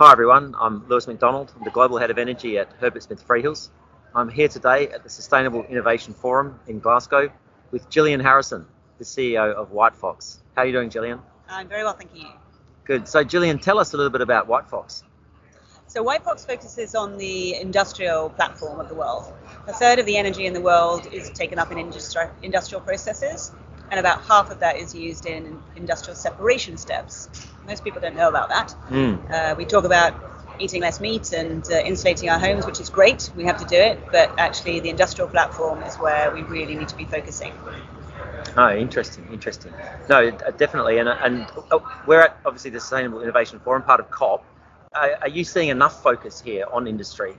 Hi everyone, I'm Lewis McDonald. I'm the Global Head of Energy at Herbert Smith Freehills. I'm here today at the Sustainable Innovation Forum in Glasgow with Gillian Harrison, the CEO of Whitefox. How are you doing, Gillian? I'm very well, thank you. Good. So, Gillian, tell us a little bit about Whitefox. So, Whitefox focuses on the industrial platform of the world. A third of the energy in the world is taken up in industri- industrial processes, and about half of that is used in industrial separation steps. Most people don't know about that. Mm. Uh, we talk about eating less meat and uh, insulating our homes, which is great. We have to do it, but actually, the industrial platform is where we really need to be focusing. Oh, interesting, interesting. No, definitely. And, and oh, we're at obviously the Sustainable Innovation Forum, part of COP. Uh, are you seeing enough focus here on industry?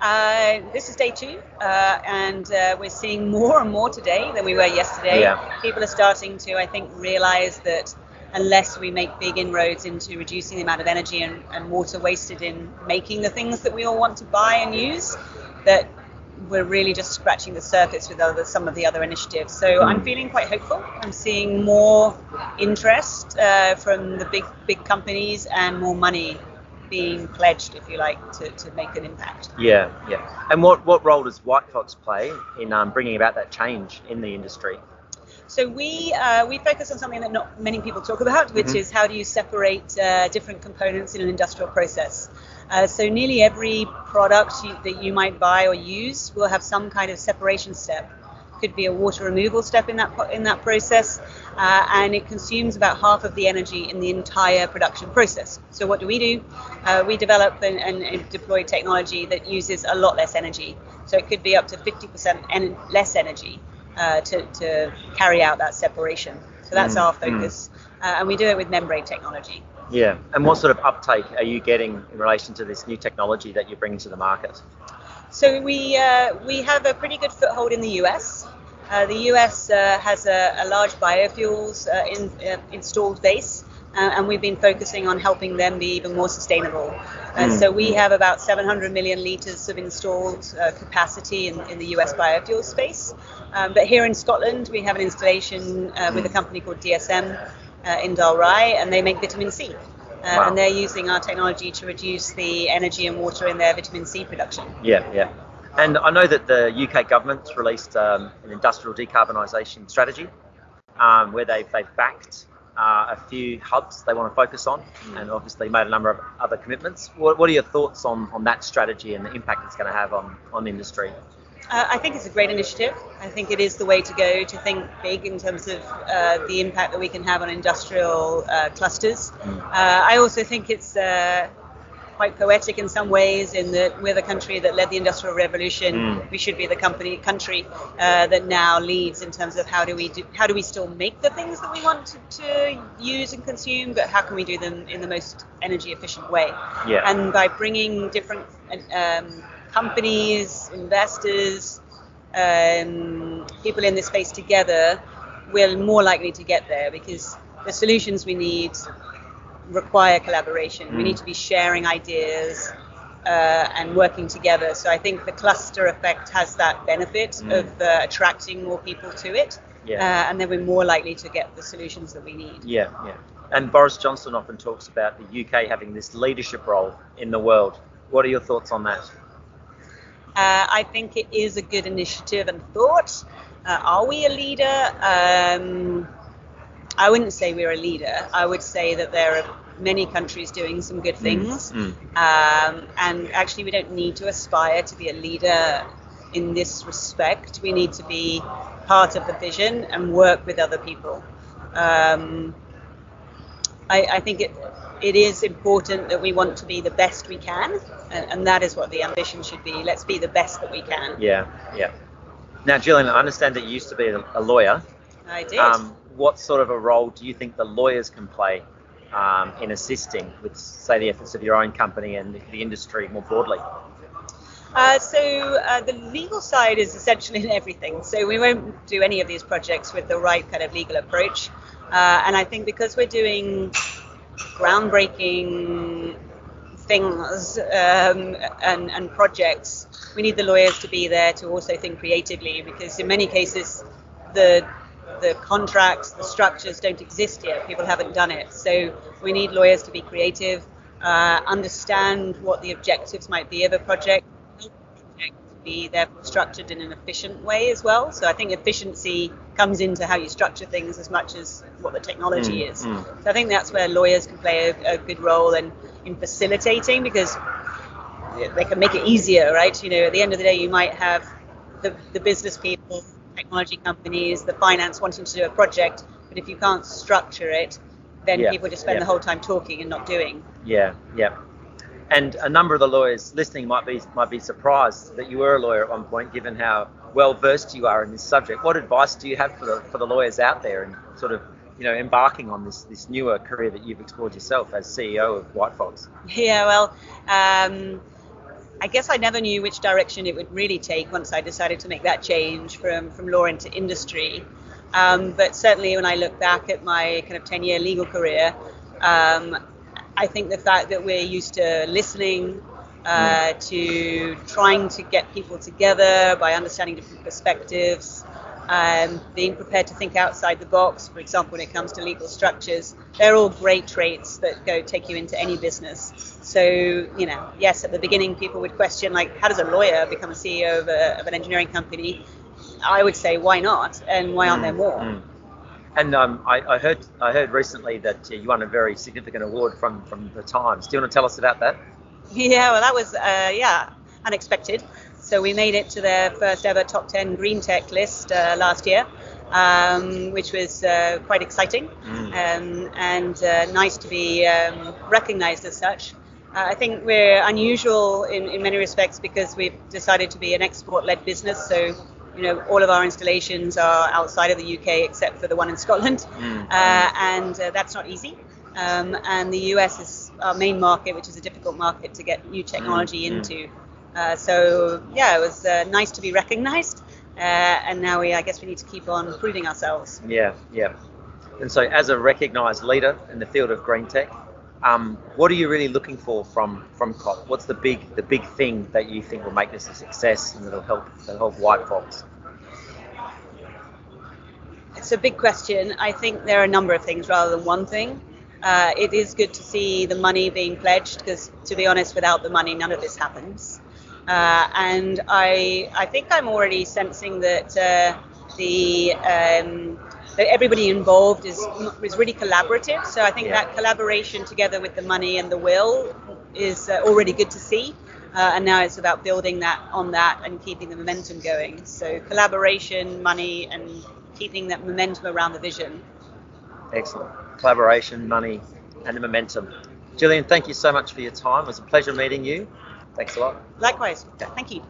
Uh, this is day two, uh, and uh, we're seeing more and more today than we were yesterday. Yeah. People are starting to, I think, realize that unless we make big inroads into reducing the amount of energy and, and water wasted in making the things that we all want to buy and use, that we're really just scratching the surface with other, some of the other initiatives. So mm. I'm feeling quite hopeful. I'm seeing more interest uh, from the big big companies and more money being pledged, if you like, to, to make an impact. Yeah, yeah. And what, what role does Whitefox play in um, bringing about that change in the industry? So we uh, we focus on something that not many people talk about, which mm-hmm. is how do you separate uh, different components in an industrial process. Uh, so nearly every product you, that you might buy or use will have some kind of separation step. Could be a water removal step in that in that process, uh, and it consumes about half of the energy in the entire production process. So what do we do? Uh, we develop and, and, deploy technology that uses a lot less energy. So it could be up to 50% en- less energy uh, to, to carry out that separation. So that's mm, our focus, mm. uh, and we do it with membrane technology. Yeah, and what sort of uptake are you getting in relation to this new technology that you're bringing to the market? So we uh, we have a pretty good foothold in the US. Uh, the US uh, has a, a, large biofuels uh, in, uh, installed base, and we've been focusing on helping them be even more sustainable. Mm. So we have about 700 million liters of installed capacity in, in, the US biofuel space. Um, but here in Scotland, we have an installation with a company called DSM uh, in Dalry, and they make vitamin C. Uh, wow. And they're using our technology to reduce the energy and water in their vitamin C production. Yeah, yeah. And I know that the UK government's released um, an industrial decarbonisation strategy um, where they've, they've backed uh, a few hubs they want to focus on mm. and obviously made a number of other commitments. What, what are your thoughts on, on that strategy and the impact it's going to have on, on industry? Uh, I think it's a great initiative. I think it is the way to go to think big in terms of uh, the impact that we can have on industrial uh, clusters. Mm. Uh, I also think it's uh, quite poetic in some ways in that we're the country that led the industrial revolution. Mm. We should be the company country uh, that now leads in terms of how do we do, how do we still make the things that we want to, to use and consume, but how can we do them in the most energy efficient way? Yeah. And by bringing different um, companies, investors, um, people in this space together, we're more likely to get there because the solutions we need require collaboration. Mm. We need to be sharing ideas uh, and working together. So I think the cluster effect has that benefit mm. of uh, attracting more people to it. Yeah. Uh, and then we're more likely to get the solutions that we need. Yeah, yeah. And Boris Johnson often talks about the UK having this leadership role in the world. What are your thoughts on that? Uh, I think it is a good initiative and thought. Uh, are we a leader? Um, I wouldn't say we're a leader. I would say that there are many countries doing some good mm, things. Mm, mm. Um, and actually, we don't need to aspire to be a leader in this respect. We need to be part of the vision and work with other people. Um, I, I, think it, it is important that we want to be the best we can, and, and, that is what the ambition should be. Let's be the best that we can. Yeah, yeah. Now, Gillian, I understand that you used to be a, lawyer. I did. Um, what sort of a role do you think the lawyers can play um, in assisting with, say, the efforts of your own company and the industry more broadly? Uh, so uh, the legal side is essentially in everything. So we won't do any of these projects with the right kind of legal approach. Uh, and I think because we're doing groundbreaking things um, and, and projects, we need the lawyers to be there to also think creatively because in many cases the the contracts, the structures don't exist yet. People haven't done it. So we need lawyers to be creative. uh, understand what the objectives might be of a project, be therefore structured in an efficient way as well. So I think efficiency comes into how you structure things as much as what the technology mm, is. Mm. So I think that's where lawyers can play a, a good role in, in facilitating because they can make it easier, right? You know, at the end of the day, you might have the, the business people, technology companies, the finance wanting to do a project, but if you can't structure it, then yeah, people just spend yeah. the whole time talking and not doing. Yeah, yeah. And a number of the lawyers listening might be might be surprised that you were a lawyer at one point, given how well versed you are in this subject. What advice do you have for the for the lawyers out there and sort of you know embarking on this this newer career that you've explored yourself as CEO of Whitefox? Yeah, well. Um, I guess I never knew which direction it would really take once I decided to make that change from, from law into industry. Um, but certainly when I look back at my kind of 10 year legal career, um, I think the fact that we're used to listening, uh, hmm. to trying to get people together by understanding different perspectives, um, being prepared to think outside the box, for example, when it comes to legal structures, they're all great traits that go take you into any business. So, you know, yes, at the beginning, people would question, like, how does a lawyer become a CEO of, a, of an engineering company? I would say, why not? And why aren't there hmm. more? Mm. And um, I, I, heard I heard recently that uh, you won a very significant award from, from the Times. Do you want to tell us about that? Yeah, well, that was uh, yeah unexpected. So we made it to their first ever top 10 green tech list uh, last year, um, which was uh, quite exciting mm. um, and uh, nice to be um, recognized as such. Uh, I think we're unusual in, in many respects because we've decided to be an export-led business. So you know, all of our installations are outside of the UK except for the one in Scotland, mm. uh, and uh, that's not easy. Um, and the US is our main market, which is a difficult market to get new technology mm. into. Uh, so yeah, it was uh, nice to be recognised, uh, and now we, I guess, we need to keep on proving ourselves. Yeah, yeah. And so, as a recognised leader in the field of green tech, um, what are you really looking for from from COP? What's the big the big thing that you think will make this a success and that'll help that'll help White Fox? It's a big question. I think there are a number of things rather than one thing. Uh, it is good to see the money being pledged because, to be honest, without the money, none of this happens. Uh, and I I think I'm already sensing that uh, the um, that everybody involved is is really collaborative. So I think yeah. that collaboration together with the money and the will is uh, already good to see. Uh, and now it's about building that on that and keeping the momentum going. So collaboration, money, and keeping that momentum around the vision. Excellent. Collaboration, money, and the momentum. Gillian, thank you so much for your time. It was a pleasure meeting you. Thanks a lot. Likewise. Thank you.